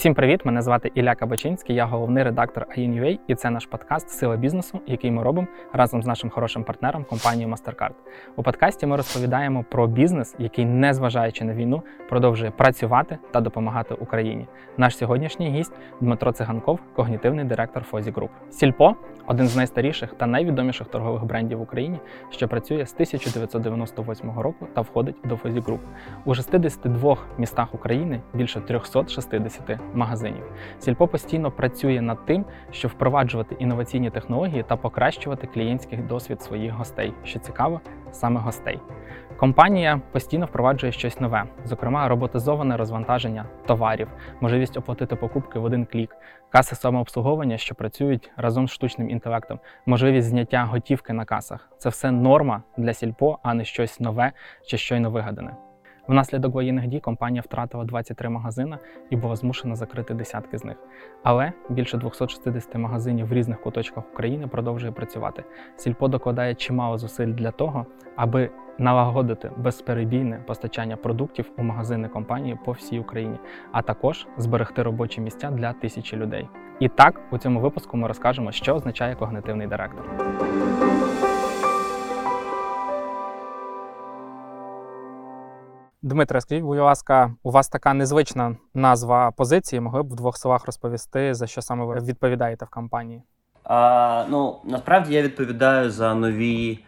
Усім привіт! Мене звати Ілля Кабачинський, я головний редактор AIN.UA і це наш подкаст Сила бізнесу, який ми робимо разом з нашим хорошим партнером компанією MasterCard. У подкасті ми розповідаємо про бізнес, який, незважаючи на війну, продовжує працювати та допомагати Україні. Наш сьогоднішній гість Дмитро Циганков, когнітивний директор Фозі Груп. Сільпо один з найстаріших та найвідоміших торгових брендів в Україні, що працює з 1998 року та входить до Фозі Груп. У 62 містах України більше 360 магазинів. Сільпо постійно працює над тим, щоб впроваджувати інноваційні технології та покращувати клієнтський досвід своїх гостей, що цікаво, саме гостей. Компанія постійно впроваджує щось нове, зокрема, роботизоване розвантаження товарів, можливість оплатити покупки в один клік, каси самообслуговування, що працюють разом з штучним інтелектом, можливість зняття готівки на касах. Це все норма для сільпо, а не щось нове чи щойно вигадане. Внаслідок воєнних дій компанія втратила 23 магазини і була змушена закрити десятки з них. Але більше 260 магазинів в різних куточках України продовжує працювати. Сільпо докладає чимало зусиль для того, аби налагодити безперебійне постачання продуктів у магазини компанії по всій Україні, а також зберегти робочі місця для тисячі людей. І так, у цьому випуску ми розкажемо, що означає когнитивний директор. Дмитре, скажіть, будь ласка, у вас така незвична назва позиції. Могли б в двох словах розповісти, за що саме ви відповідаєте в компанії? А, Ну насправді я відповідаю за нові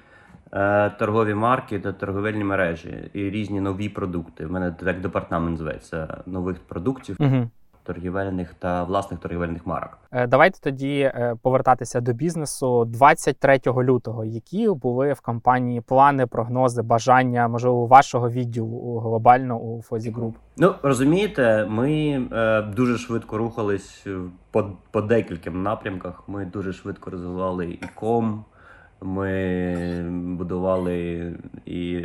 е, торгові марки та торговельні мережі і різні нові продукти. У мене як департамент зветься нових продуктів. Угу торгівельних та власних торгівельних марок. Е, давайте тоді е, повертатися до бізнесу 23 лютого. Які були в компанії плани, прогнози, бажання можливо вашого відділу глобально у Фозі Груп? Ну розумієте, ми е, дуже швидко рухались по по декільким напрямках. Ми дуже швидко розвивали і ком, ми будували і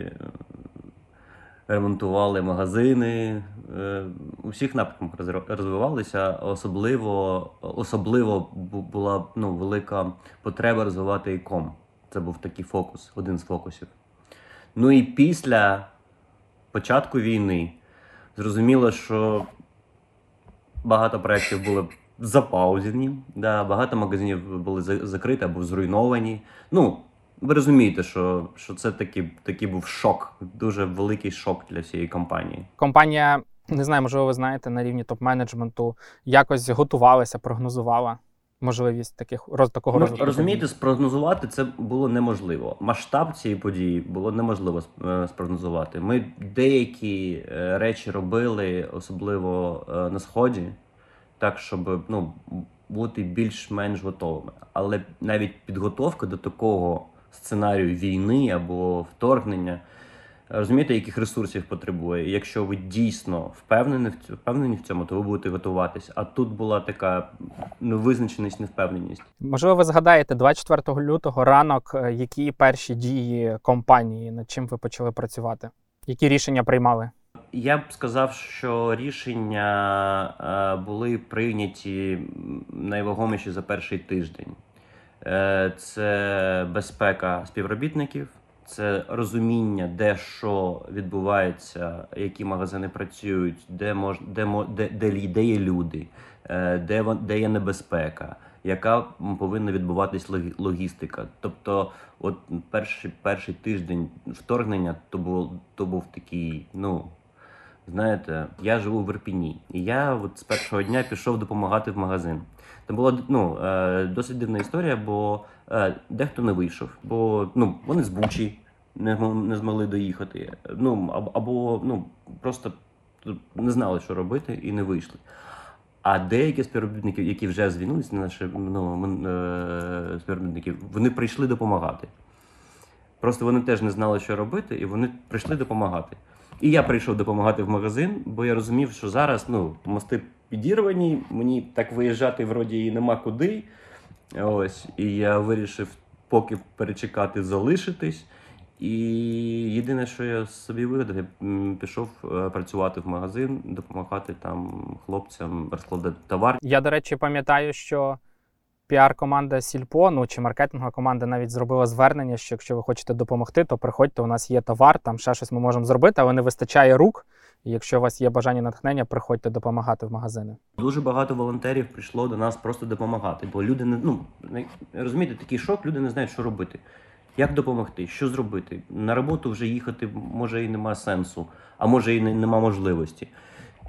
ремонтували магазини. Е, у всіх напрямках розвивалися. Особливо особливо була ну, велика потреба розвивати іком. Це був такий фокус, один з фокусів. Ну і після початку війни зрозуміло, що багато проєктів були запаузені, да, багато магазинів були закриті або зруйновані. Ну, ви розумієте, що що це такий такий був шок, дуже великий шок для всієї компанії. Компанія, не знаю, можливо, ви знаєте, на рівні топ-менеджменту якось готувалася, прогнозувала можливість таких роз такого ну, розвитку. Розумієте, спрогнозувати це було неможливо. Масштаб цієї події було неможливо е, спрогнозувати. Ми деякі е, речі робили, особливо е, на сході, так щоб ну. Бути більш-менш готовими, але навіть підготовка до такого сценарію війни або вторгнення. Розумієте, яких ресурсів потребує. І якщо ви дійсно впевнені в впевнені в цьому, то ви будете готуватись. А тут була така невизначеність, невпевненість. Можливо, ви згадаєте 24 лютого ранок, е, які перші дії компанії, над чим ви почали працювати? Які рішення приймали? Я б сказав, що рішення е, були прийняті найвагоміші за перший тиждень. Е, це безпека співробітників, це розуміння, де що відбувається, які магазини працюють, де мож, де, де, де, де є люди, е, де де є небезпека, яка повинна відбуватись логістика. Тобто, от перший перший тиждень вторгнення то був то був такий, ну. Знаєте, я живу в Ірпіні, і я от з першого дня пішов допомагати в магазин. Це була ну, е, досить дивна історія, бо е, дехто не вийшов, бо ну, вони з Бучі не не змогли доїхати. Ну, Або ну, просто не знали, що робити, і не вийшли. А деякі співробітники, які вже звільнилися, наші ну, е, співробітники, вони прийшли допомагати. Просто вони теж не знали, що робити, і вони прийшли допомагати. І я прийшов допомагати в магазин, бо я розумів, що зараз ну, мости підірвані, мені так виїжджати вроді і нема куди. Ось, І я вирішив поки перечекати, залишитись. І єдине, що я собі вигадав, я пішов е, працювати в магазин, допомагати там хлопцям розкладати товар. Я, до речі, пам'ятаю, що піар-команда Сільпо, ну чи маркетингова команда навіть зробила звернення, що якщо ви хочете допомогти, то приходьте, у нас є товар, там ще щось ми можемо зробити, але не вистачає рук І якщо у вас є бажання натхнення, приходьте допомагати в магазини. Дуже багато волонтерів прийшло до нас просто допомагати, бо люди не ну розумієте, такий шок, люди не знають, що робити. Як допомогти, що зробити? На роботу вже їхати може і нема сенсу, а може і не, нема можливості.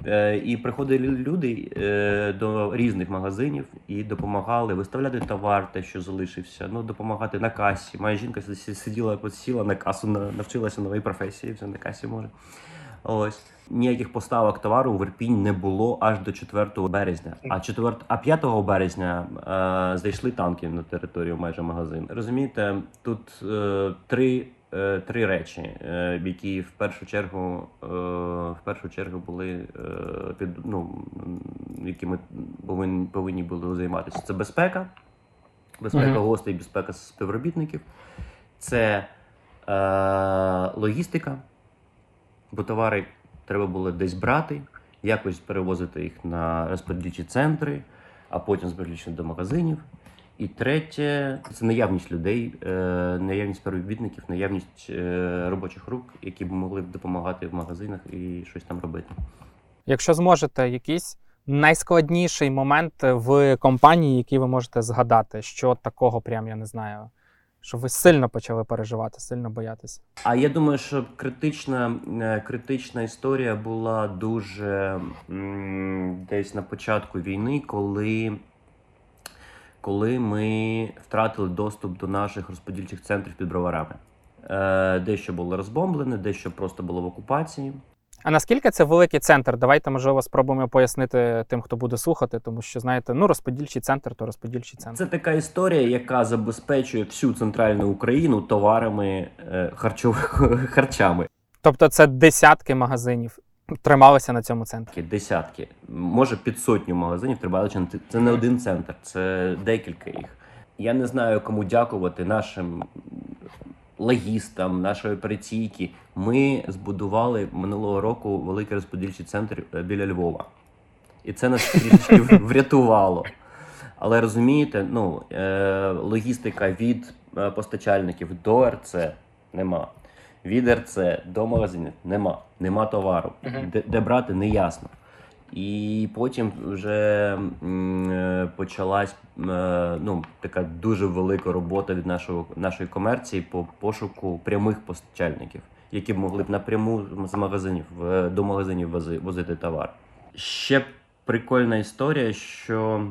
Е, і приходили люди е, до різних магазинів і допомагали виставляти товар, те, що залишився, ну допомагати на касі. Моя жінка сиділа, сіла на касу, на- навчилася новій професії, вже на касі може. Ось ніяких поставок товару в Ірпінь не було аж до 4 березня. А 4, а 5 березня е, зайшли танки на територію майже магазину. Розумієте, тут е, три, три речі, е, які в першу чергу е, в першу чергу були е, під ну якими повинні повинні були займатися. Це безпека, безпека Мгм. гостей, безпека співробітників. Це е, логістика, бо товари треба було десь брати, якось перевозити їх на розподільчі центри, а потім зберігати до магазинів. І третє це наявність людей, е, наявність співробітників, наявність е, робочих рук, які б могли б допомагати в магазинах і щось там робити. Якщо зможете, якийсь найскладніший момент в компанії, який ви можете згадати, що такого прям я не знаю, що ви сильно почали переживати, сильно боятися. А я думаю, що критична, е, критична історія була дуже десь на початку війни, коли, коли ми втратили доступ до наших розподільчих центрів під броварами. Е, Дещо було розбомблене, дещо просто було в окупації. А наскільки це великий центр? Давайте, можливо, спробуємо пояснити тим, хто буде слухати, тому що знаєте, ну розподільчий центр, то розподільчий центр. Це така історія, яка забезпечує всю центральну Україну товарами е, харчових харчами. Тобто це десятки магазинів трималися на цьому центрі. Десятки, може під сотню магазинів Трибаличин. Це не один центр, це декілька їх. Я не знаю, кому дякувати нашим логістам, нашої операційки. Ми збудували минулого року великий розподільчий центр е, біля Львова. І це нас трішки врятувало. Але розумієте, ну, е, логістика від е, постачальників до РЦ нема. Від РЦ до магазинів нема. Нема товару. Де, де брати, не ясно. І потім вже м, е, почалась е, ну, така дуже велика робота від нашого, нашої комерції по пошуку прямих постачальників, які б могли б напряму з магазинів до магазинів вози, возити товар. Ще прикольна історія, що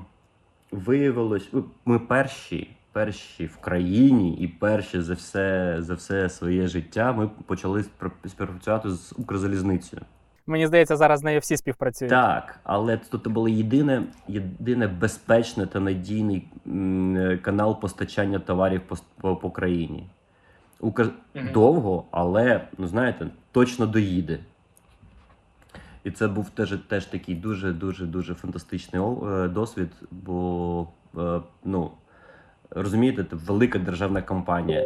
виявилось, ми перші, перші в країні і перші за все, за все своє життя ми почали співпрацювати з Укрзалізницею. Мені здається, зараз з нею всі співпрацюють. Так, але тут було єдине, єдине безпечне та надійний канал постачання товарів по, по, по країні. Укр... Мгм. Довго, але, ну знаєте, точно доїде. І це був теж, теж такий дуже дуже дуже фантастичний е, досвід, бо е, ну, розумієте, це велика державна компанія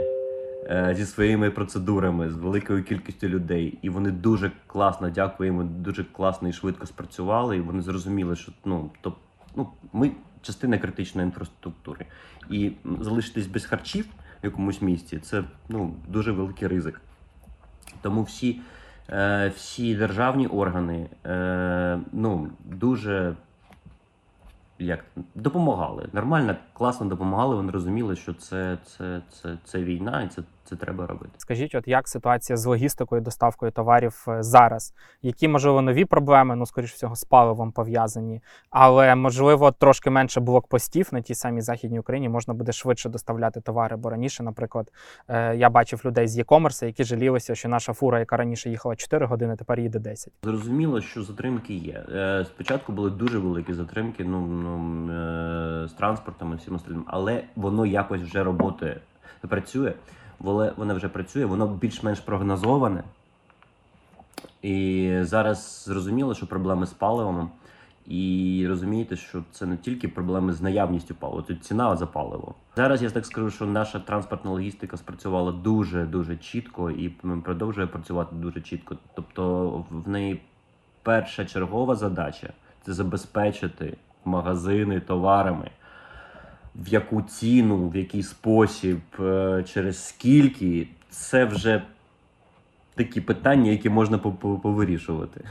е, зі своїми процедурами, з великою кількістю людей. І вони дуже класно, дякуємо, дуже класно і швидко спрацювали. І вони зрозуміли, що ну, то, ну, ми частина критичної інфраструктури. І залишитись без харчів в якомусь місці це ну, дуже великий ризик. Тому всі, е, всі державні органи е, ну, дуже як допомагали. Нормально, класно допомагали. Вони розуміли, що це, це, це, це війна, і це, це треба робити. Скажіть, от як ситуація з логістикою, доставкою товарів е, зараз? Які можливо нові проблеми? Ну, скоріш всього, з паливом пов'язані, але можливо трошки менше блокпостів на тій самій західній Україні можна буде швидше доставляти товари. Бо раніше, наприклад, е, я бачив людей з e-commerce, які жалілися, що наша фура, яка раніше їхала 4 години, тепер їде 10. Зрозуміло, що затримки є. Е, Спочатку були дуже великі затримки ну, ну, з транспортом і всім остальним, але воно якось вже роботи працює. Воно, вже працює, воно більш-менш прогнозоване. І зараз зрозуміло, що проблеми з паливом. І розумієте, що це не тільки проблеми з наявністю палива, тут ціна за паливо. Зараз я так скажу, що наша транспортна логістика спрацювала дуже дуже чітко і продовжує працювати дуже чітко. Тобто, в неї перша чергова задача це забезпечити магазини товарами, в яку ціну, в який спосіб, е, через скільки, це вже такі питання, які можна по- по- повирішувати.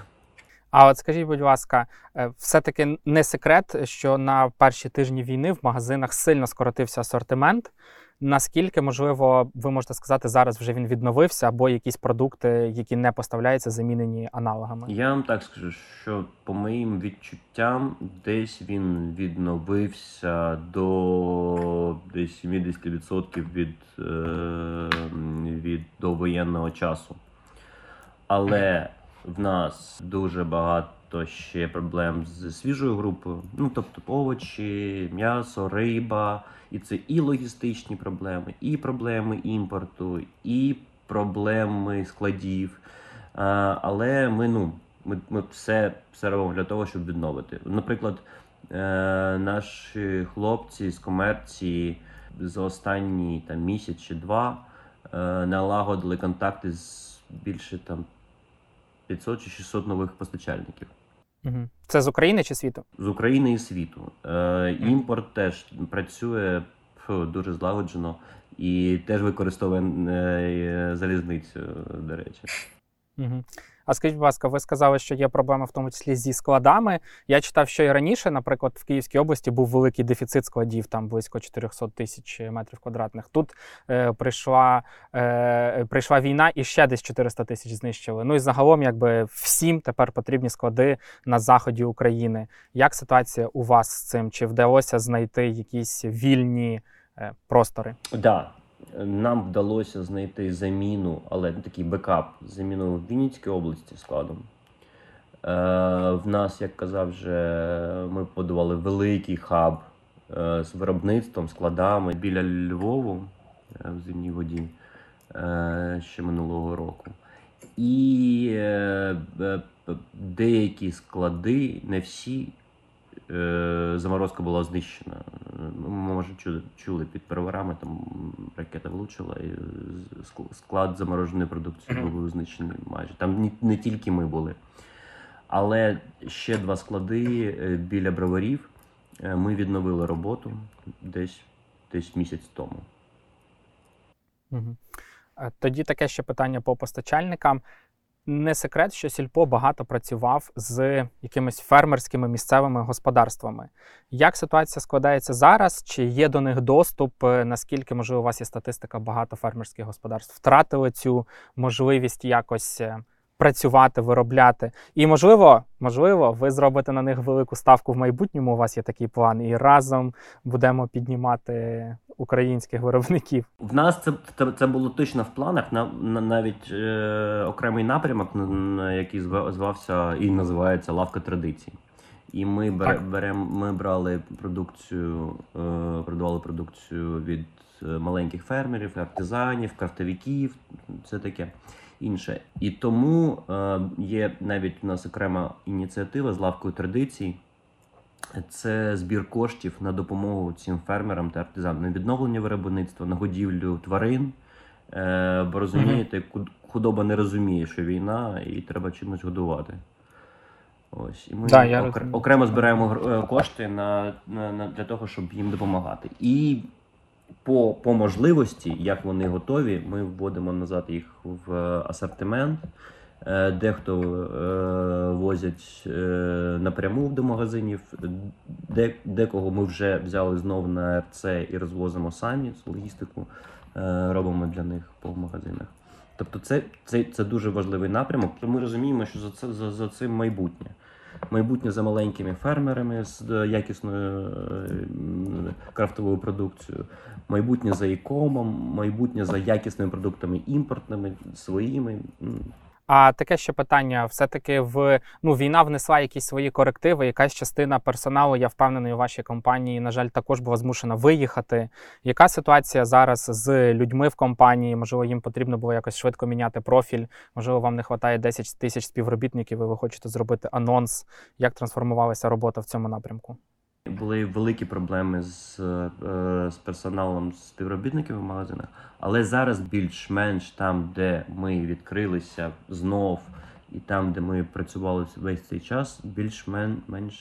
А от скажіть, будь ласка, е, все-таки не секрет, що на перші тижні війни в магазинах сильно скоротився асортимент. Наскільки можливо, ви можете сказати, зараз вже він відновився, або якісь продукти, які не поставляються, замінені аналогами? Я вам так скажу, що по моїм відчуттям, десь він відновився до десь 70% від, е, від довоєнного часу. Але в нас дуже багато ще проблем з свіжою групою. Ну, тобто овочі, м'ясо, риба. І це і логістичні проблеми, і проблеми імпорту, і проблеми складів. А, але ми, ну, ми, ми все, все робимо для того, щоб відновити. Наприклад, е, наші хлопці з комерції за останні там, місяць чи два е, налагодили контакти з більше там 500 чи 600 нових постачальників. Це з України чи світу? З України і світу. Е, імпорт теж працює дуже злагоджено і теж використовує е, залізницю, до речі. А скажіть, будь ласка, ви сказали, що є проблема в тому числі зі складами. Я читав, що і раніше, наприклад, в Київській області був великий дефіцит складів, там близько 400 тисяч метрів квадратних. Тут е, прийшла е, прийшла війна і ще десь 400 тисяч знищили. Ну і загалом, якби всім тепер потрібні склади на заході України. Як ситуація у вас з цим? Чи вдалося знайти якісь вільні е, простори? Да. Нам вдалося знайти заміну, але такий бекап, заміну в Вінницькій області складом. Е, В нас, як казав, вже ми подавали великий хаб е, з виробництвом, складами біля Львову е, в зимній воді е, ще минулого року. І е, деякі склади, не всі, заморозка була знищена. Ми, може, чули, під переворами, там ракета влучила, і склад замороженої продукції був знищений майже. Там не, тільки ми були. Але ще два склади е, біля броварів е, ми відновили роботу десь, десь місяць тому. Угу. Тоді таке ще питання по постачальникам. Не секрет, що Сільпо багато працював з якимись фермерськими місцевими господарствами. Як ситуація складається зараз? Чи є до них доступ? Е, Наскільки можливо у вас є статистика багато фермерських господарств втратили цю можливість якось е, працювати, виробляти? І можливо, можливо, ви зробите на них велику ставку в майбутньому. У вас є такий план, і разом будемо піднімати українських виробників. В нас це, це, це було точно в планах. На, на навіть е, окремий напрямок, на, на який зва- звався і називається лавка традицій. І ми бере, берем, ми брали продукцію, е, продавали продукцію від е, маленьких фермерів, артизанів, крафтовиків, це таке інше. І тому е, є навіть у нас окрема ініціатива з лавкою традицій. Це збір коштів на допомогу цим фермерам та артизанам на відновлення виробництва, на годівлю тварин. Е, бо розумієте, худоба не розуміє, що війна, і треба чимось годувати. Ось. І ми Да, окр- окремо збираємо е, кошти на, на, на, для того, щоб їм допомагати. І по, по можливості, як вони готові, ми вводимо назад їх в е, асортимент. Е, Дехто е, возять напряму до магазинів, де, декого ми вже взяли знов на РЦ і розвозимо самі логістику, робимо для них по магазинах. Тобто, це, це, це дуже важливий напрямок. Ми розуміємо, що за це за, за цим майбутнє. Майбутнє за маленькими фермерами з е, якісною е, крафтовою продукцією, майбутнє за ікомом, майбутнє за якісними продуктами імпортними, своїми. А таке ще питання: все-таки в ну війна внесла якісь свої корективи. Якась частина персоналу, я впевнений, у вашій компанії, на жаль, також була змушена виїхати. Яка ситуація зараз з людьми в компанії? Можливо, їм потрібно було якось швидко міняти профіль. Можливо, вам не вистачає 10 тисяч співробітників, і ви хочете зробити анонс. Як трансформувалася робота в цьому напрямку? Були великі проблеми з, е, з персоналом з співробітників в магазинах, але зараз більш-менш там, де ми відкрилися знов, і там, де ми працювали весь цей час, більш-менш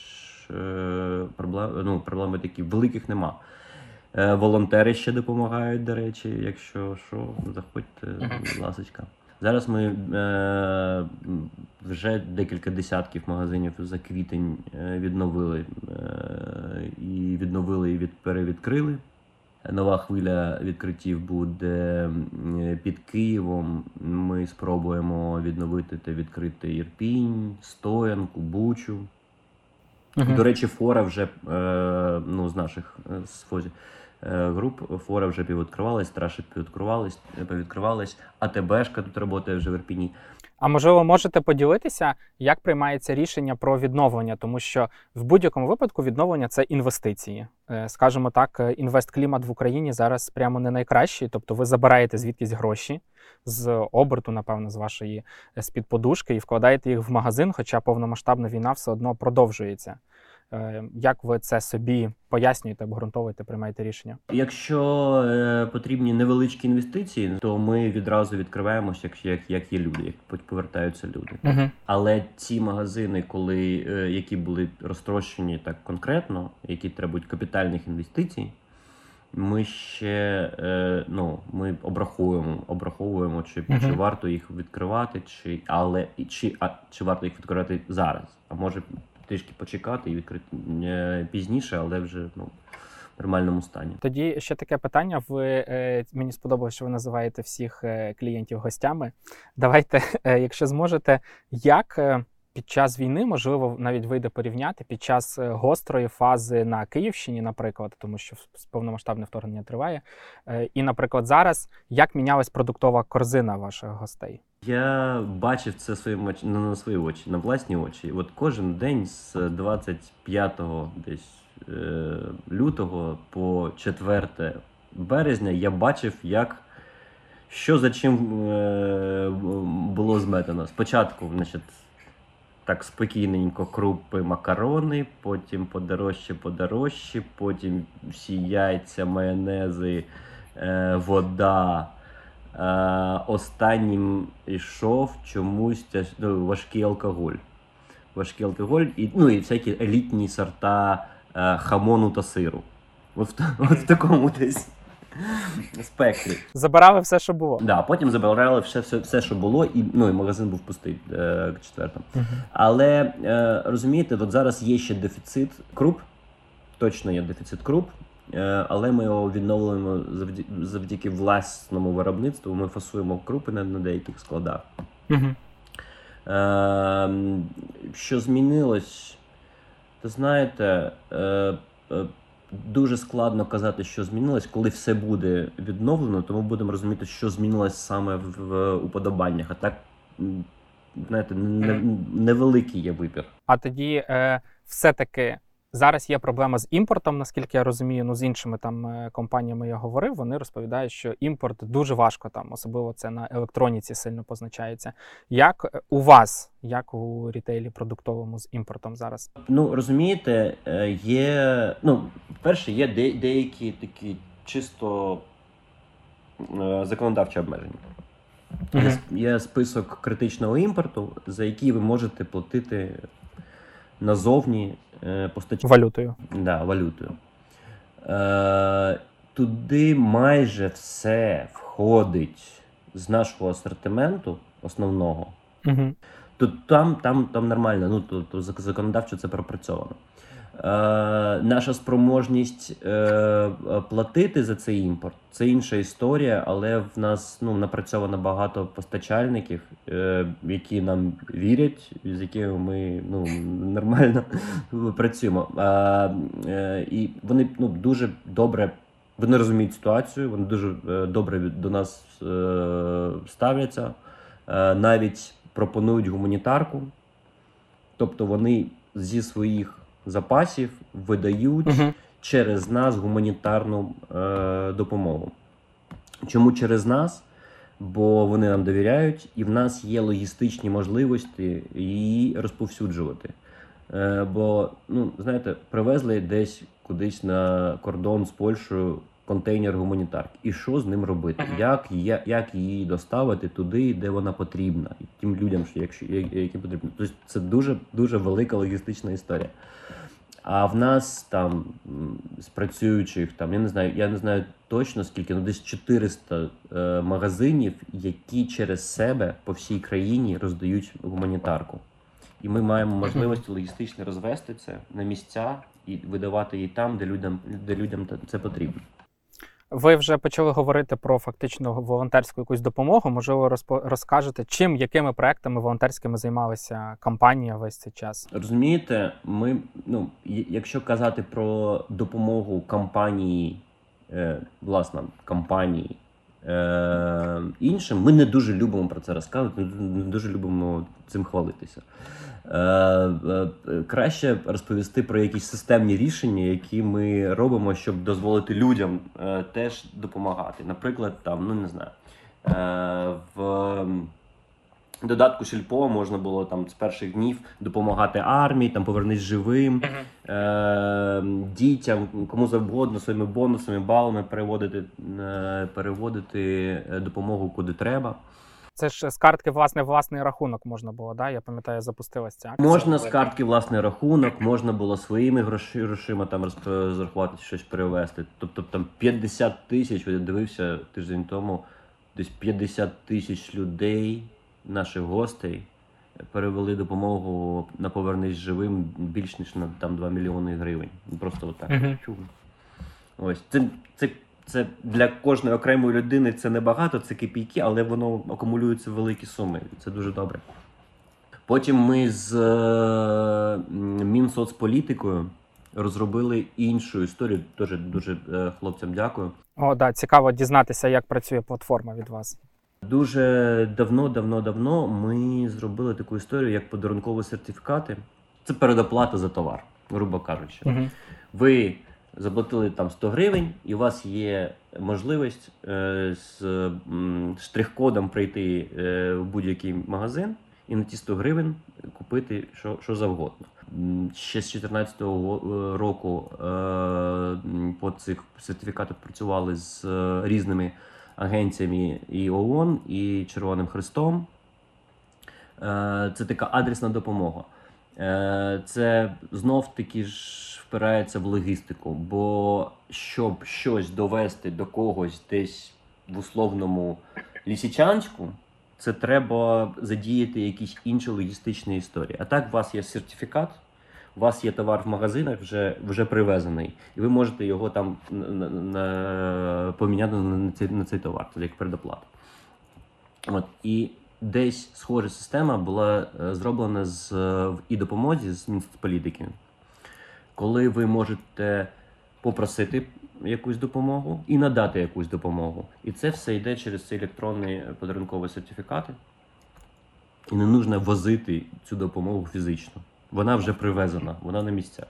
е, проблем, ну, проблеми такі великих нема. Е, волонтери ще допомагають, до речі, якщо що, заходьте, будь ласочка. Зараз ми е, вже декілька десятків магазинів за квітень відновили відновили і від, перевідкрили. Нова хвиля відкриттів буде під Києвом. Ми спробуємо відновити та відкрити Ірпінь, Стоянку, Бучу. Мгм. До речі, фора вже е, ну, з наших е, з фозі, е, груп фора вже піввідкривалась, траші піввідкривались, піввідкривались, АТБшка тут працює вже в Ірпіні. А можливо, можете поділитися, як приймається рішення про відновлення, тому що в будь-якому випадку відновлення це інвестиції. Е, Скажімо так, е, інвестклімат в Україні зараз прямо не найкращий. Тобто ви забираєте звідкись гроші з оберту, напевно, з вашої е, з-під подушки і вкладаєте їх в магазин, хоча повномасштабна війна все одно продовжується. Е, Як ви це собі пояснюєте, обґрунтовуєте, приймаєте рішення? Якщо е, потрібні невеличкі інвестиції, то ми відразу відкриваємося, як, як, як є люди, як повертаються люди. Угу. Але ці магазини, коли е, які були розтрощені так конкретно, які требують капітальних інвестицій, ми ще ну, ми обраховуємо, обраховуємо, чи, Мгм. чи варто їх відкривати, чи але чи, а, чи варто їх відкривати зараз. А може трішки почекати і відкрити е, пізніше, але вже ну, в нормальному стані. Тоді ще таке питання. Ви е, мені сподобалося, що ви називаєте всіх е, клієнтів гостями. Давайте, якщо зможете, як під час війни, можливо, навіть вийде порівняти під час гострої фази на Київщині, наприклад, тому що повномасштабне вторгнення триває. І, наприклад, зараз як мінялась продуктова корзина ваших гостей? Я бачив це своїм оч... на свої очі, на власні очі. От кожен день з 25 десь е, лютого по 4 березня я бачив, як що за чим е, було зметено. Спочатку, значить, так спокійненько крупи, макарони, потім подорожче, подорожче, потім всі яйця, майонези, е, вода. Е, останнім йшов чомусь ну, важкий алкоголь. Важкий алкоголь і, ну, і всякі елітні сорта е, хамону та сиру. От в, от в такому десь спектрі. Забирали все, що було. Да, потім забирали все, все, все, що було, і, ну, і магазин був пустий е, к четвертому. Але е, розумієте, от зараз є ще дефіцит круп, точно є дефіцит круп, але ми його відновлюємо завдяки, власному виробництву. Ми фасуємо крупи на, на деяких складах. Угу. Е, що змінилось? То знаєте, е, е, дуже складно казати, що змінилось, коли все буде відновлено, то ми будемо розуміти, що змінилось саме в, уподобаннях. А так, знаєте, не, невеликий є вибір. А тоді е, все-таки зараз є проблема з імпортом, наскільки я розумію. Ну з іншими там е, компаніями я говорив. Вони розповідають, що імпорт дуже важко там, особливо це на електроніці сильно позначається. Як е, у вас, як у рітейлі продуктовому з імпортом зараз? Ну, розумієте, е, є. Ну, перше, є де, деякі такі чисто законодавчі обмеження. Є, є список критичного імпорту, за який ви можете платити назовні постачання. Валютою. да, валютою. Е, туди майже все входить з нашого асортименту основного. Угу. То там, там, там нормально, ну то, то законодавчо це пропрацьовано. Е, наша спроможність е, платити за цей імпорт це інша історія, але в нас ну, напрацьовано багато постачальників, е, які нам вірять, з якими ми ну, нормально працюємо. І вони ну, дуже добре. Вони розуміють ситуацію, вони дуже добре до нас ставляться. Навіть пропонують гуманітарку, тобто вони зі своїх запасів видають Угу. через нас гуманітарну е, допомогу. Чому через нас? Бо вони нам довіряють, і в нас є логістичні можливості її розповсюджувати. Е, бо, ну, знаєте, привезли десь кудись на кордон з Польщею контейнер гуманітарки. І що з ним робити? Як, як її доставити туди, де вона потрібна, і тим людям, що якщо, які потрібні. Тобто це дуже, дуже велика логістична історія. А в нас там з працюючих, там я не знаю, я не знаю точно скільки, ну десь 400 е, магазинів, які через себе по всій країні роздають гуманітарку. І ми маємо можливість логістично розвести це на місця і видавати її там, де людям, де людям це потрібно. Ви вже почали говорити про фактично волонтерську якусь допомогу. Можливо, розкажете, чим, якими проектами волонтерськими займалася компанія весь цей час? Розумієте, ми, ну, якщо казати про допомогу компанії, е, власне, компанії е, іншим, ми не дуже любимо про це розказувати, не дуже любимо цим хвалитися. Е, е, краще розповісти про якісь системні рішення, які ми робимо, щоб дозволити людям теж допомагати. Наприклад, там, ну не знаю, в додатку Шельпо можна було там з перших днів допомагати армії, там повернись живим, е, дітям, кому завгодно своїми бонусами, балами переводити, е, переводити е, допомогу куди треба. Це ж з картки власне власний рахунок можна було, да? Я пам'ятаю, запустилась ця акція. Можна з картки власний рахунок, можна було своїми гроші- грошима там розрахувати щось перевести. Тобто там 50 тисяч, я дивився тиждень тому, десь 50 тисяч людей, наших гостей, перевели допомогу на повернись живим більш ніж на там 2 мільйони гривень. Ну, Просто отак. Чу. Ось це, це, це для кожної окремої людини це небагато, це копійки, але воно акумулюється в великі суми. Це дуже добре. Потім ми з е, Мінсоцполітикою розробили іншу історію. Дуже дуже е, хлопцям дякую. О, да, цікаво дізнатися, як працює платформа від вас. Дуже давно, давно, давно ми зробили таку історію, як подарункові сертифікати. Це передоплата за товар, грубо кажучи. Угу. Ви заплатили там 100 гривень, і у вас є можливість е, з м, штрих-кодом прийти е, в будь-який магазин і на ті 100 гривень купити що, що завгодно. Ще з 2014 року е, по цих сертифікатах працювали з е, різними агенціями і ООН, і Червоним Хрестом. Е, Це така адресна допомога. Е, Це знов таки ж впирається в логістику, бо щоб щось довести до когось десь в условному лісічанську, це треба задіяти якісь інші логістичні історії. А так, у вас є сертифікат, у вас є товар в магазинах вже, вже привезений, і ви можете його там на, на, поміняти на цей, на цей товар, це як предоплата. От, і десь схожа система була е, зроблена з е, в і допомозі з Мінсоцполітики, коли ви можете попросити якусь допомогу і надати якусь допомогу. І це все йде через ці електронні подарункові сертифікати. І не потрібно возити цю допомогу фізично. Вона вже привезена, вона на місцях.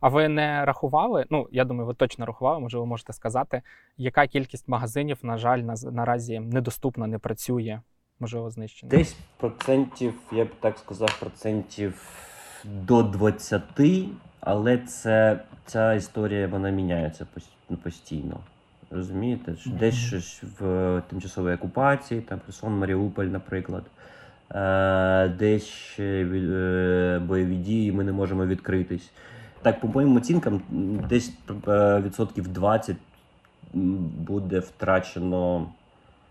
А ви не рахували? Ну, я думаю, ви точно рахували, може, ви можете сказати, яка кількість магазинів, на жаль, на, наразі недоступна, не працює, можливо, знищена. Десь процентів, я б так сказав, процентів до 20, але це, ця історія вона міняється постійно. Розумієте? Десь щось в тимчасовій окупації, там Херсон, Маріуполь, наприклад. Е, десь ще е, бойові дії, ми не можемо відкритись. Так, по моїм оцінкам, десь е, відсотків 20 м, буде втрачено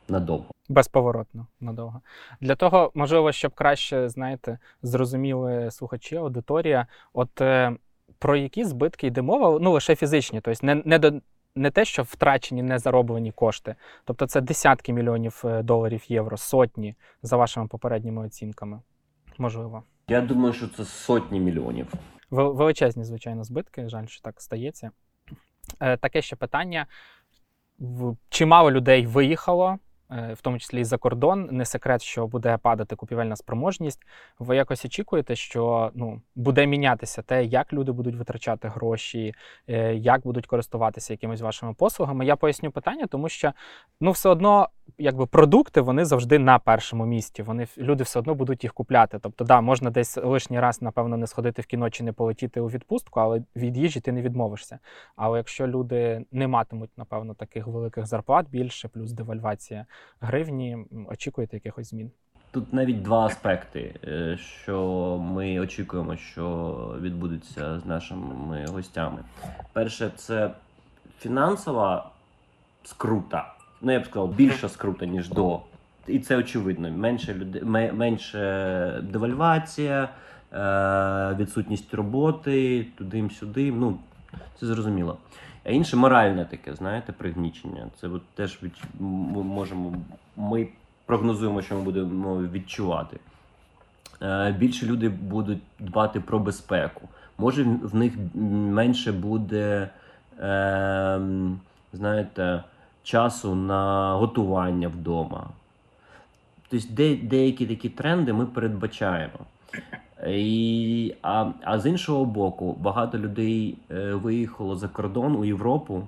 надовго. Безповоротно надовго. Для того, можливо, щоб краще, знаєте, зрозуміли слухачі, аудиторія, от е, про які збитки йде мова, ну лише фізичні, тобто не, не, до, не те, що втрачені, не зароблені кошти. Тобто це десятки мільйонів е, доларів, євро, сотні за вашими попередніми оцінками. Можливо. Я думаю, що це сотні мільйонів. Величезні, звичайно, збитки. Жаль, що так стається. Е, Таке ще питання: чимало людей виїхало, в тому числі і за кордон. Не секрет, що буде падати купівельна спроможність. Ви якось очікуєте, що ну, буде мінятися те, як люди будуть витрачати гроші, е, як будуть користуватися якимись вашими послугами. Я поясню питання, тому що ну, все одно, якби продукти вони завжди на першому місці. Вони люди все одно будуть їх купляти. Тобто, да, можна десь лишній раз, напевно, не сходити в кіно чи не полетіти у відпустку, але від їжі ти не відмовишся. Але якщо люди не матимуть, напевно, таких великих зарплат більше, плюс девальвація гривні, очікуєте якихось змін. тут навіть два аспекти, е, що ми очікуємо, що відбудеться з нашими гостями. Перше, це фінансова скрута. Ну, я б сказав, більша скрута, ніж до. І це очевидно. Менше людей, менше девальвація, е, відсутність роботи, туди-сюди. Ну, це зрозуміло. А інше моральне таке, знаєте, пригнічення. Це от теж від, ми можемо. Ми прогнозуємо, що ми будемо відчувати. Е, більше люди будуть дбати про безпеку. Може, в них менше буде, е, знаєте, часу на готування вдома. Тобто, де, деякі такі тренди ми передбачаємо. І, А а з іншого боку, багато людей е, виїхало за кордон у Європу,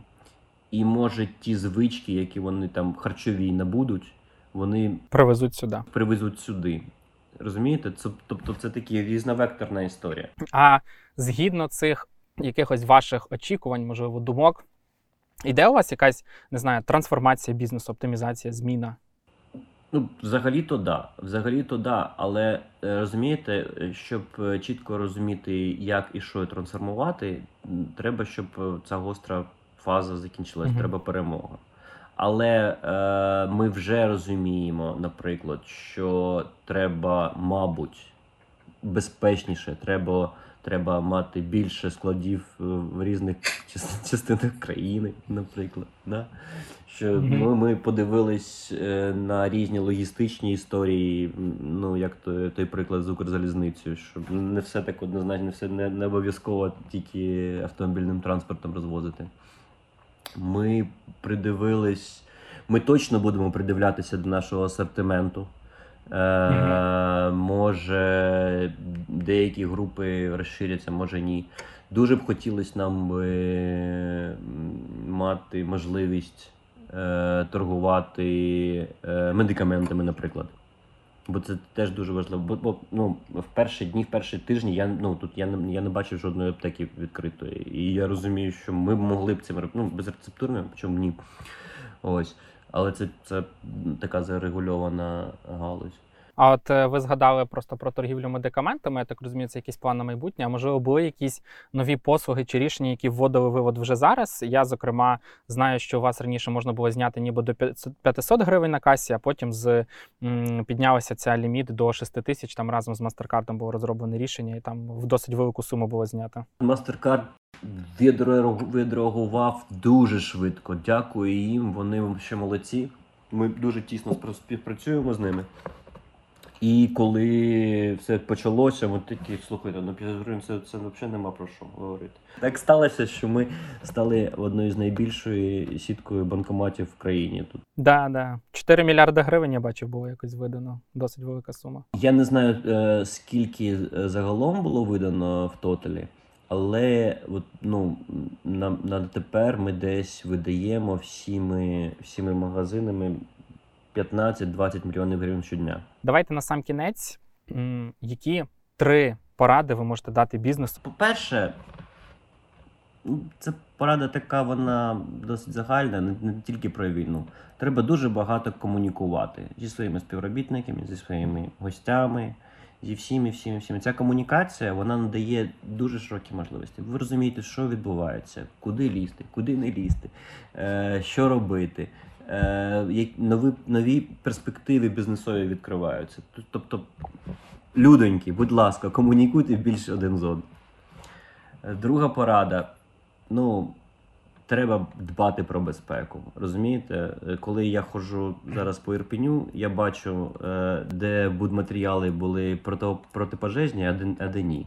і може ті звички, які вони там харчові набудуть, вони привезуть сюди. Привезуть сюди. Розумієте? Це, тобто це така різновекторна історія. А згідно цих якихось ваших очікувань, можливо, думок, іде у вас якась не знаю, трансформація бізнесу, оптимізація, зміна? Ну, взагалі-то да. Взагалі-то да. Але е, розумієте, щоб е, чітко розуміти, як і що трансформувати, треба, щоб е, ця гостра фаза закінчилась. -hmm. Треба перемога. Але е, ми вже розуміємо, наприклад, що треба, мабуть, безпечніше, треба треба мати більше складів в різних частинах країни, наприклад. Да? Що ми, ми подивились е, на різні логістичні історії, ну як той, той приклад з Укрзалізницею, що не все так однозначно, не все не, не обов'язково тільки автомобільним транспортом розвозити. Ми придивились, ми точно будемо придивлятися до нашого асортименту. Е. Може, деякі групи розширяться, може ні. Дуже б хотілося нам би мати можливість е, торгувати е, медикаментами, наприклад. Бо це теж дуже важливо. Бо, бо ну, в перші дні, в перші тижні я ну тут я не я не бачив жодної аптеки відкритої. І я розумію, що ми б могли б цим робити. Ну, безрецептурними, чому ні. Ось. Але це це така зарегульована галузь. А от е, ви згадали просто про торгівлю медикаментами. Я так розумію, це якийсь план на майбутнє. А можливо, були якісь нові послуги чи рішення, які вводили вивод вже зараз. Я, зокрема, знаю, що у вас раніше можна було зняти ніби до 500 гривень на касі, а потім з м, піднялася ця ліміт до 6 тисяч. Там разом з MasterCard було розроблене рішення, і там в досить велику суму було знято. MasterCard відреагував дуже швидко. Дякую їм. Вони ще молодці. Ми дуже тісно співпрацюємо з ними. І коли все почалося, ми такі слухайте, ну 50 гривень це, це взагалі нема про що говорити. Так сталося, що ми стали одною з найбільшої сіткою банкоматів в країні. Тут да, да. 4 мільярди гривень я бачив, було якось видано. Досить велика сума. Я не знаю е, скільки е, загалом було видано в тоталі. Але от, ну, на на тепер ми десь видаємо всіми всіми магазинами 15-20 мільйонів гривень щодня. Давайте на сам кінець. Які три поради ви можете дати бізнесу? По-перше, ну, це порада така, вона досить загальна, не, тільки про війну. Треба дуже багато комунікувати зі своїми співробітниками, зі своїми гостями, зі всіми, всіми, всіми. Ця комунікація вона надає дуже широкі можливості. Ви розумієте, що відбувається, куди лізти, куди не лізти, е, що робити нові нові перспективи бізнесові відкриваються. Тобто, людоньки, будь ласка, комунікуйте більше один з одним. Е, друга порада. Ну, треба дбати про безпеку. Розумієте, е, коли я ходжу зараз по Ірпеню, я бачу, е, де будматеріали були протипожежні, а де ні.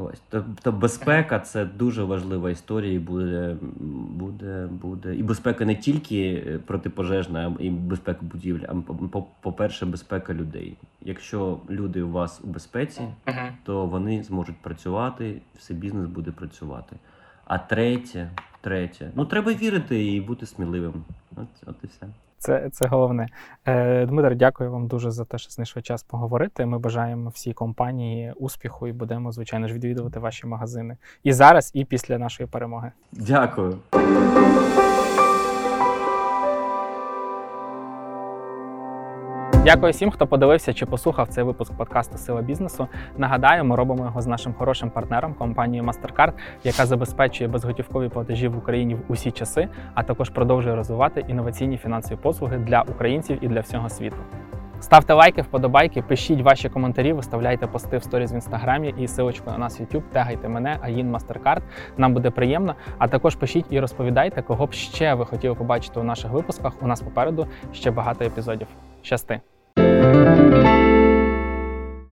Ось тобто безпека це дуже важлива історія. і Буде буде, буде і безпека не тільки е, протипожежна, і безпека будівлі, а по-перше, безпека людей. Якщо люди у вас у безпеці, то вони зможуть працювати, все бізнес буде працювати. А третє, третє, ну треба вірити і бути сміливим. От, от і все. Це це головне. Е, Дмитро, дякую вам дуже за те, що знайшли час поговорити. Ми бажаємо всій компанії успіху і будемо, звичайно ж, відвідувати ваші магазини і зараз, і після нашої перемоги. Дякую. Дякую всім, хто подивився чи послухав цей випуск подкасту Сила бізнесу. Нагадаю, ми робимо його з нашим хорошим партнером компанією MasterCard, яка забезпечує безготівкові платежі в Україні в усі часи, а також продовжує розвивати інноваційні фінансові послуги для українців і для всього світу. Ставте лайки, вподобайки, пишіть ваші коментарі, виставляйте пости в сторіз в інстаграмі і силочку на нас в YouTube, тегайте мене, Аїн MasterCard. Нам буде приємно. А також пишіть і розповідайте, кого б ще ви хотіли побачити у наших випусках. У нас попереду ще багато епізодів. Щасти! Música